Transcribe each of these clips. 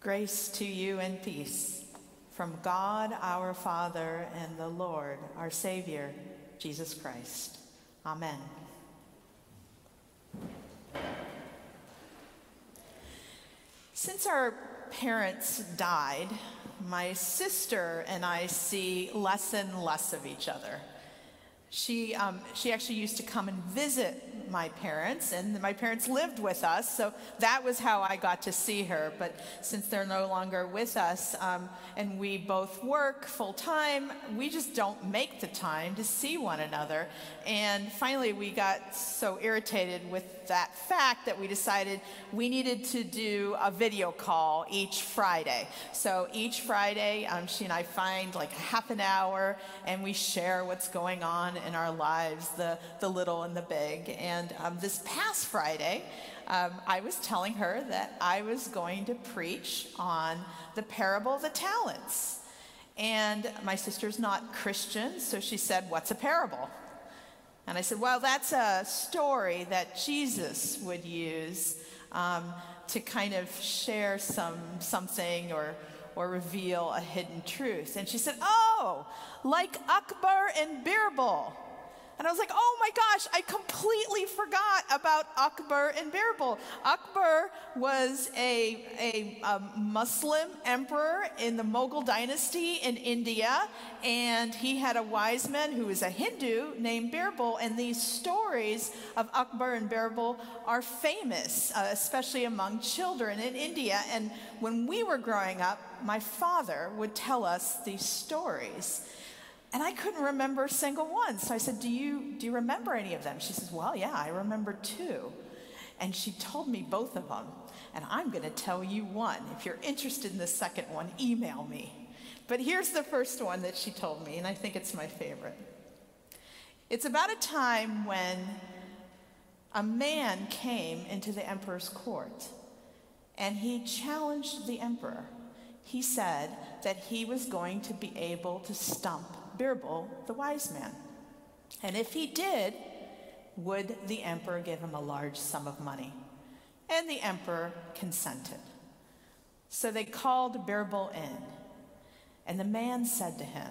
Grace to you and peace from God our Father and the Lord our Savior, Jesus Christ. Amen. Since our parents died, my sister and I see less and less of each other. She, um, she actually used to come and visit my parents, and my parents lived with us, so that was how I got to see her. But since they're no longer with us, um, and we both work full time, we just don't make the time to see one another. And finally, we got so irritated with that fact that we decided we needed to do a video call each Friday. So each Friday, um, she and I find like half an hour, and we share what's going on in our lives, the, the little and the big. And and um, this past Friday, um, I was telling her that I was going to preach on the parable of the talents. And my sister's not Christian, so she said, What's a parable? And I said, Well, that's a story that Jesus would use um, to kind of share some, something or, or reveal a hidden truth. And she said, Oh, like Akbar and Birbal. And I was like, oh my gosh, I completely forgot about Akbar and Birbal. Akbar was a, a, a, Muslim emperor in the Mughal dynasty in India, and he had a wise man who was a Hindu named Birbal. And these stories of Akbar and Birbal are famous, uh, especially among children in India. And when we were growing up, my father would tell us these stories. And I couldn't remember a single one. So I said, do you, do you remember any of them? She says, Well, yeah, I remember two. And she told me both of them. And I'm going to tell you one. If you're interested in the second one, email me. But here's the first one that she told me, and I think it's my favorite. It's about a time when a man came into the emperor's court and he challenged the emperor. He said that he was going to be able to stump Birbal, the wise man. And if he did, would the emperor give him a large sum of money? And the emperor consented. So they called Birbal in, and the man said to him,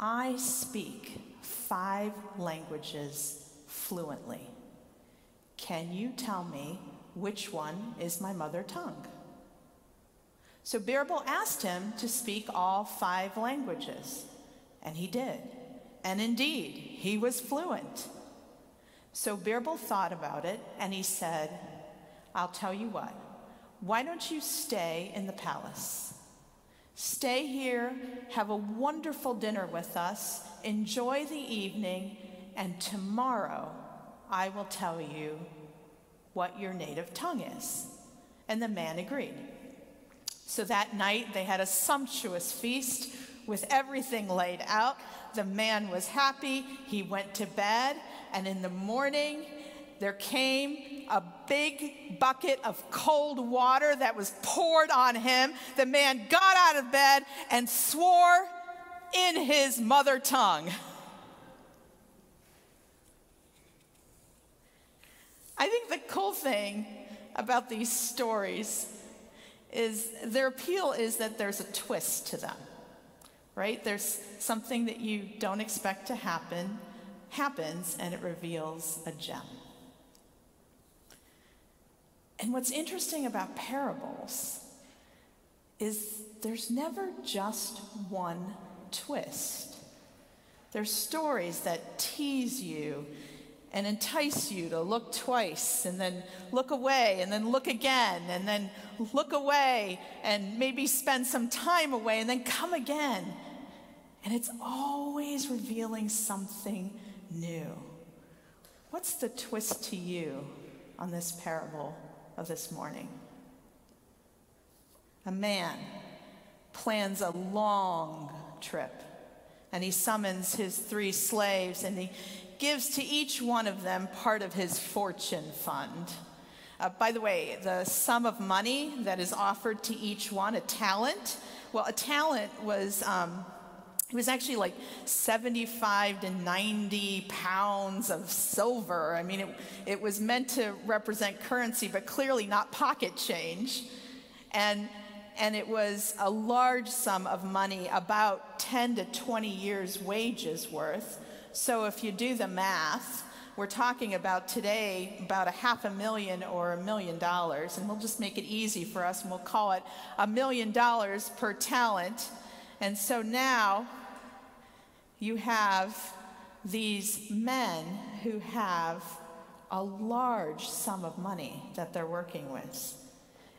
I speak five languages fluently. Can you tell me which one is my mother tongue? So Birbal asked him to speak all five languages. And he did. And indeed, he was fluent. So Birbal thought about it and he said, I'll tell you what, why don't you stay in the palace? Stay here, have a wonderful dinner with us, enjoy the evening, and tomorrow I will tell you what your native tongue is. And the man agreed. So that night they had a sumptuous feast with everything laid out. The man was happy. He went to bed, and in the morning, there came a big bucket of cold water that was poured on him. The man got out of bed and swore in his mother tongue. I think the cool thing about these stories is their appeal is that there's a twist to them right? There's something that you don't expect to happen, happens, and it reveals a gem. And what's interesting about parables is there's never just one twist. There's stories that tease you and entice you to look twice and then look away and then look again and then look away and maybe spend some time away and then come again. And it's always revealing something new. What's the twist to you on this parable of this morning? a man, plans a long trip. And he summons his three slaves and he gives to each one of them part of his fortune fund. Uh, by the way, the sum of money that is offered to each one, a talent, well, a talent was. Um, it was actually like 75 to 90 pounds of silver. I mean, it, it was meant to represent currency, but clearly not pocket change. And, and it was a large sum of money, about 10 to 20 years' wages worth. So if you do the math, we're talking about today about a half a million or a million dollars. And we'll just make it easy for us and we'll call it a million dollars per talent. And so now you have these men who have a large sum of money that they're working with.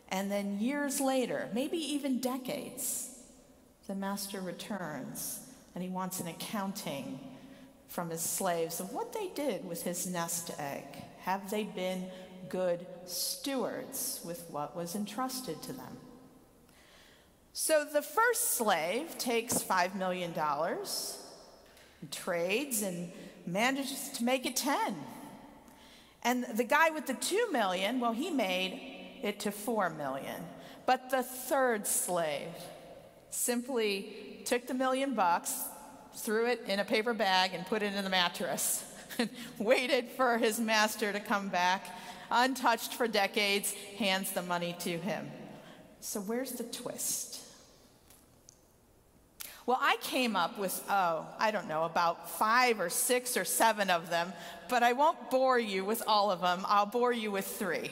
And then years later, maybe even decades, the master returns and he wants an accounting from his slaves of what they did with his nest egg. Have they been good stewards with what was entrusted to them? So the first slave takes $5 million trades and manages to make it 10. And the guy with the 2 million, well, he made it to 4 million. But the third slave simply took the million bucks, threw it in a paper bag, and put it in the mattress, and waited for his master to come back, untouched for decades, hands the money to him. So, where's the twist? Well, I came up with, oh, I don't know, about five or six or seven of them, but I won't bore you with all of them. I'll bore you with three.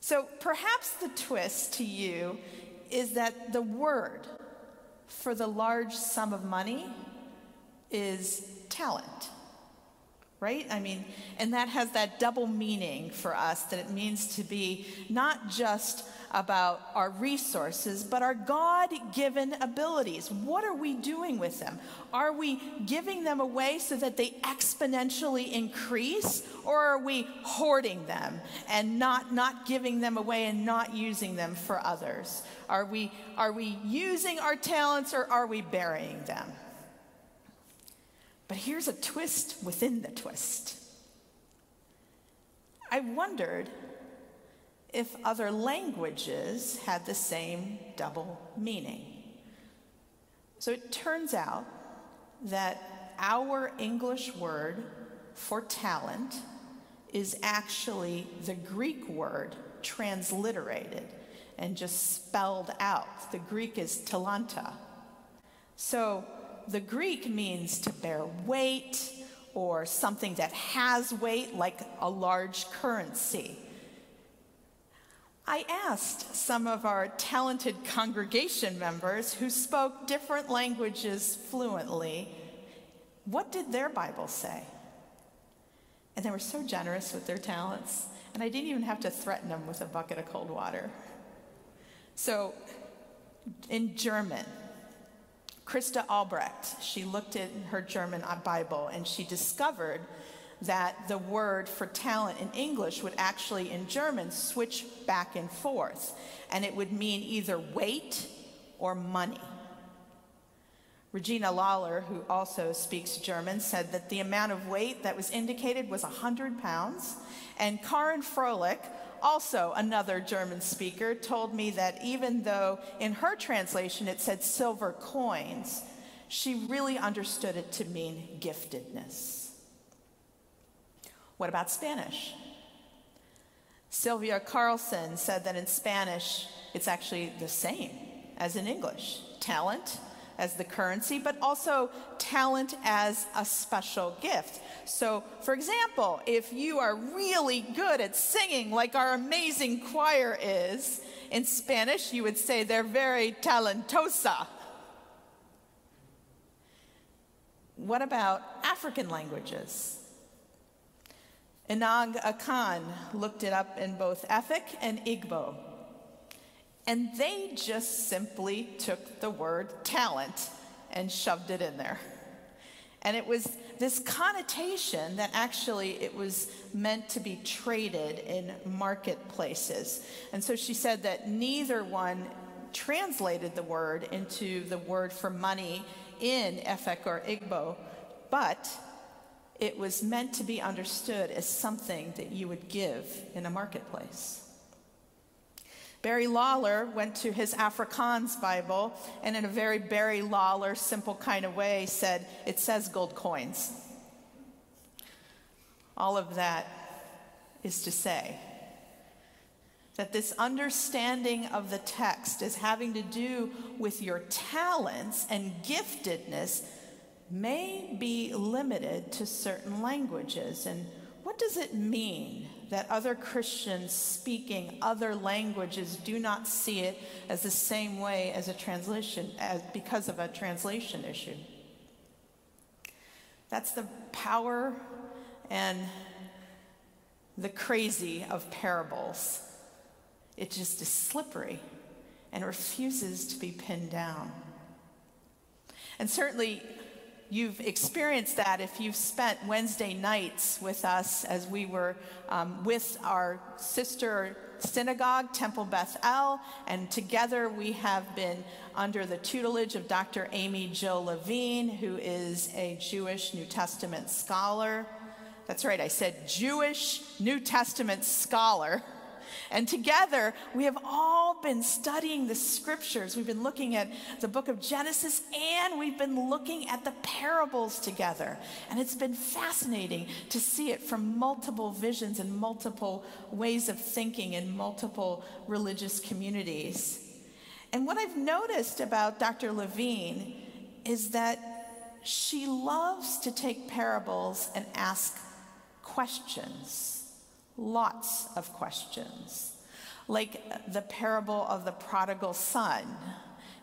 So perhaps the twist to you is that the word for the large sum of money is talent right? I mean, and that has that double meaning for us that it means to be not just about our resources, but our God given abilities. What are we doing with them? Are we giving them away so that they exponentially increase, or are we hoarding them and not, not giving them away and not using them for others? Are we, are we using our talents or are we burying them? But here's a twist within the twist. I wondered if other languages had the same double meaning. So it turns out that our English word for talent is actually the Greek word transliterated and just spelled out. The Greek is talanta. So the Greek means to bear weight or something that has weight, like a large currency. I asked some of our talented congregation members who spoke different languages fluently, what did their Bible say? And they were so generous with their talents, and I didn't even have to threaten them with a bucket of cold water. So, in German, Christa Albrecht, she looked in her German Bible and she discovered that the word for talent in English would actually, in German, switch back and forth. And it would mean either weight or money. Regina Lawler, who also speaks German, said that the amount of weight that was indicated was 100 pounds. And Karin Froelich, also another German speaker, told me that even though in her translation it said silver coins, she really understood it to mean giftedness. What about Spanish? Sylvia Carlson said that in Spanish it's actually the same as in English talent as the currency, but also talent as a special gift. So, for example, if you are really good at singing, like our amazing choir is, in Spanish you would say they're very talentosa. What about African languages? Inag Akan looked it up in both Efik and Igbo. And they just simply took the word talent and shoved it in there. And it was this connotation that actually it was meant to be traded in marketplaces. And so she said that neither one translated the word into the word for money in Efik or Igbo, but it was meant to be understood as something that you would give in a marketplace. Barry Lawler went to his Afrikaans Bible and, in a very Barry Lawler, simple kind of way, said, It says gold coins. All of that is to say that this understanding of the text as having to do with your talents and giftedness may be limited to certain languages. And what does it mean that other Christians speaking other languages do not see it as the same way as a translation, as, because of a translation issue? That's the power and the crazy of parables. It just is slippery and refuses to be pinned down. And certainly, you've experienced that if you've spent Wednesday nights with us as we were um, with our sister synagogue, Temple Beth El, and together we have been under the tutelage of Dr. Amy Jill Levine, who is a Jewish New Testament scholar. That's right, I said Jewish New Testament scholar. And together, we have all been studying the scriptures. We've been looking at the book of Genesis and we've been looking at the parables together. And it's been fascinating to see it from multiple visions and multiple ways of thinking in multiple religious communities. And what I've noticed about Dr. Levine is that she loves to take parables and ask questions lots of questions, like the parable of the prodigal son.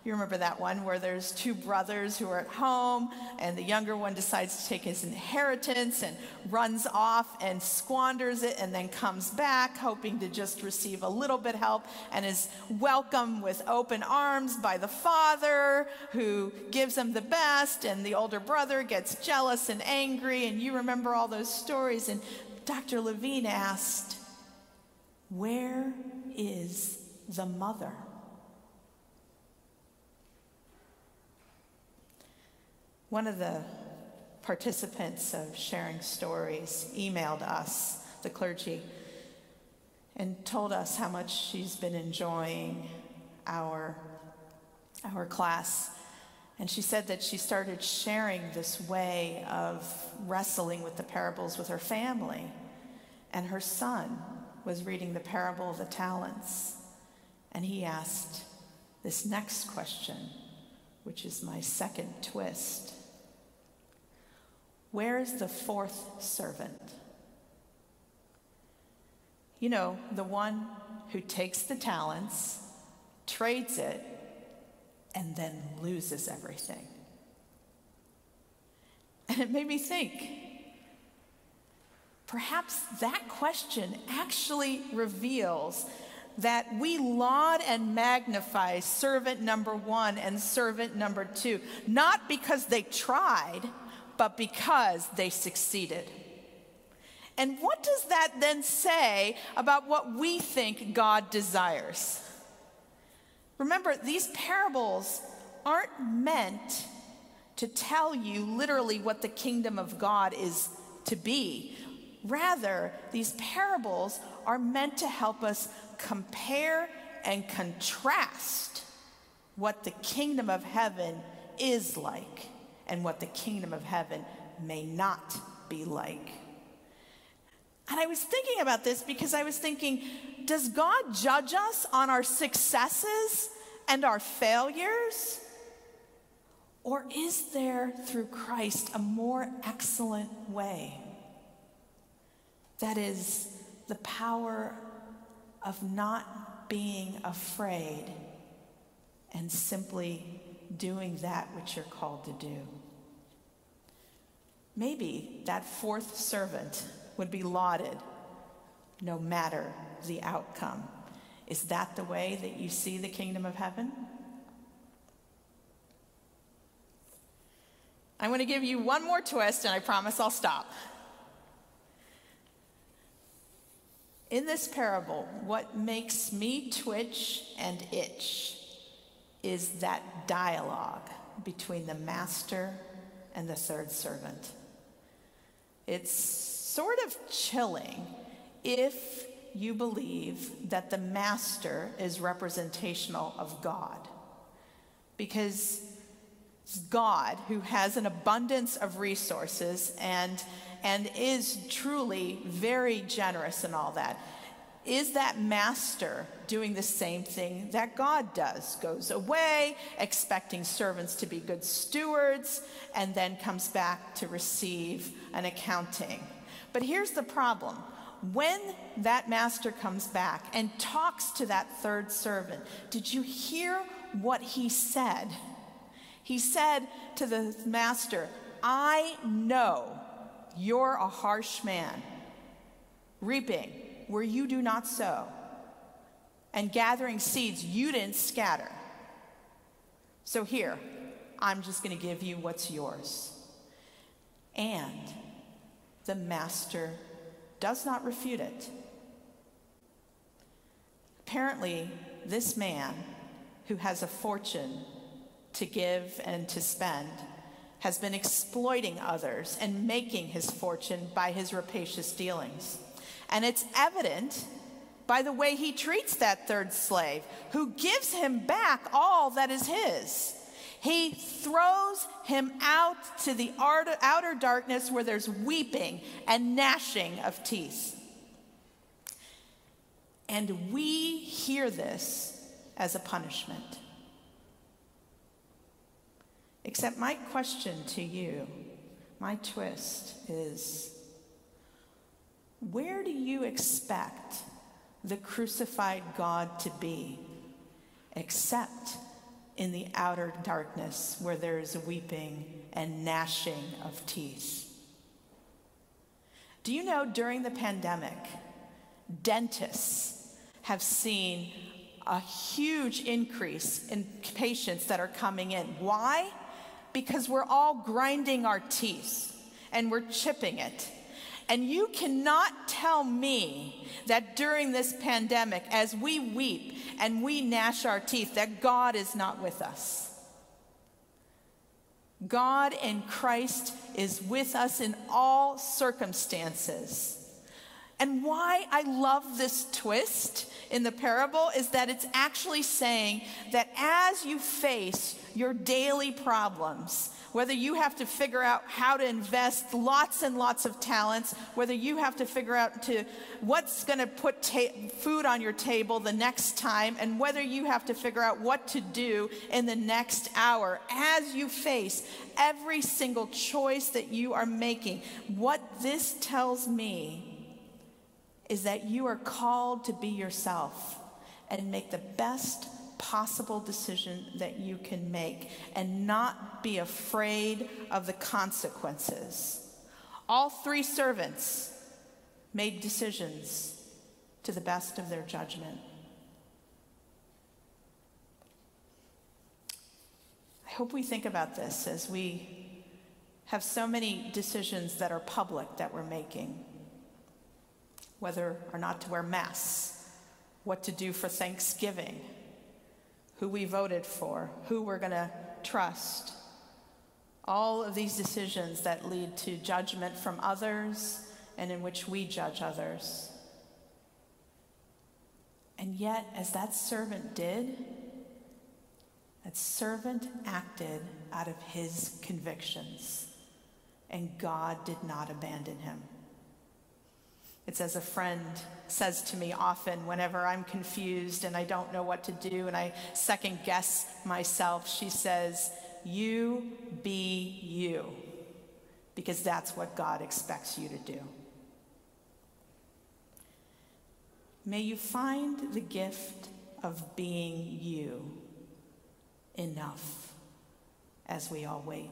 You remember that one where there's two brothers who are at home, and the younger one decides to take his inheritance and runs off and squanders it, and then comes back hoping to just receive a little bit help and is welcomed with open arms by the father who gives him the best, and the older brother gets jealous and angry, and you remember all those stories. And Dr. Levine asked, Where is the mother? One of the participants of sharing stories emailed us, the clergy, and told us how much she's been enjoying our, our class and she said that she started sharing this way of wrestling with the parables with her family. And her son was reading the parable of the talents. And he asked this next question, which is my second twist Where's the fourth servant? You know, the one who takes the talents, trades it, and then loses everything. And it made me think perhaps that question actually reveals that we laud and magnify servant number one and servant number two, not because they tried, but because they succeeded. And what does that then say about what we think God desires? Remember, these parables aren't meant to tell you literally what the kingdom of God is to be. Rather, these parables are meant to help us compare and contrast what the kingdom of heaven is like and what the kingdom of heaven may not be like. And I was thinking about this because I was thinking, does God judge us on our successes and our failures? Or is there, through Christ, a more excellent way? That is the power of not being afraid and simply doing that which you're called to do. Maybe that fourth servant would be lauded no matter the outcome. Is that the way that you see the kingdom of heaven? I'm going to give you one more twist, and I promise I'll stop. In this parable, what makes me twitch and itch is that dialogue between the master and the third servant. It's sort of chilling if you believe that the master is representational of God. Because God, who has an abundance of resources and, and is truly very generous and all that, is that master doing the same thing that God does? Goes away, expecting servants to be good stewards, and then comes back to receive an accounting. But here's the problem when that master comes back and talks to that third servant, did you hear what he said? He said to the master, I know you're a harsh man, reaping where you do not sow, and gathering seeds you didn't scatter. So here, I'm just going to give you what's yours. And the master does not refute it. Apparently, this man who has a fortune to give and to spend has been exploiting others and making his fortune by his rapacious dealings. And it's evident by the way he treats that third slave, who gives him back all that is his. He throws him out to the outer darkness where there's weeping and gnashing of teeth. And we hear this as a punishment. Except my question to you, my twist is where do you expect the crucified God to be except in the outer darkness where there is weeping and gnashing of teeth. Do you know during the pandemic, dentists have seen a huge increase in patients that are coming in? Why? Because we're all grinding our teeth and we're chipping it. And you cannot tell me that during this pandemic, as we weep and we gnash our teeth, that God is not with us. God in Christ is with us in all circumstances. And why I love this twist in the parable is that it's actually saying that as you face your daily problems, whether you have to figure out how to invest lots and lots of talents, whether you have to figure out to what's going to put ta- food on your table the next time, and whether you have to figure out what to do in the next hour, as you face every single choice that you are making, what this tells me is that you are called to be yourself and make the best possible decision that you can make and not be afraid of the consequences. All three servants made decisions to the best of their judgment. I hope we think about this as we have so many decisions that are public that we're making whether or not to wear masks, what to do for Thanksgiving who we voted for, who we're going to trust. All of these decisions that lead to judgment from others and in which we judge others. And yet, as that servant did, that servant acted out of his convictions, and God did not abandon him. It's as a friend says to me often whenever I'm confused and I don't know what to do and I second guess myself. She says, You be you, because that's what God expects you to do. May you find the gift of being you enough as we all wait.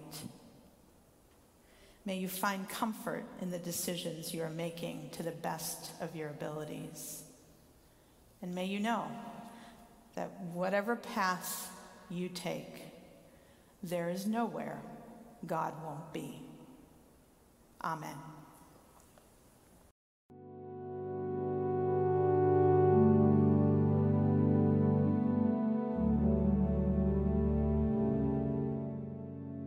May you find comfort in the decisions you are making to the best of your abilities. And may you know that whatever path you take, there is nowhere God won't be. Amen.